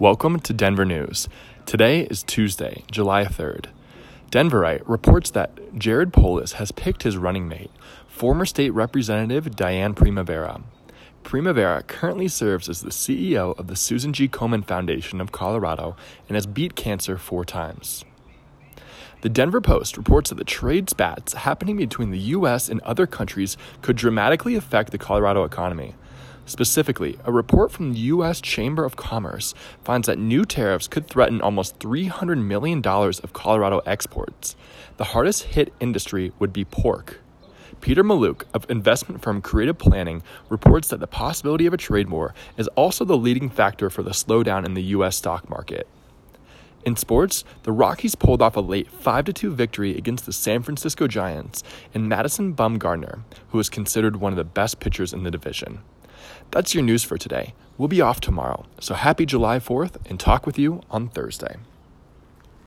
Welcome to Denver News. Today is Tuesday, July 3rd. Denverite reports that Jared Polis has picked his running mate, former state representative Dianne Primavera. Primavera currently serves as the CEO of the Susan G. Komen Foundation of Colorado and has beat cancer four times. The Denver Post reports that the trade spats happening between the U.S. and other countries could dramatically affect the Colorado economy. Specifically, a report from the U.S. Chamber of Commerce finds that new tariffs could threaten almost $300 million of Colorado exports. The hardest hit industry would be pork. Peter Mallouk of investment firm Creative Planning reports that the possibility of a trade war is also the leading factor for the slowdown in the U.S. stock market. In sports, the Rockies pulled off a late 5 2 victory against the San Francisco Giants and Madison Bumgarner, who is considered one of the best pitchers in the division. That's your news for today. We'll be off tomorrow, so happy July 4th and talk with you on Thursday.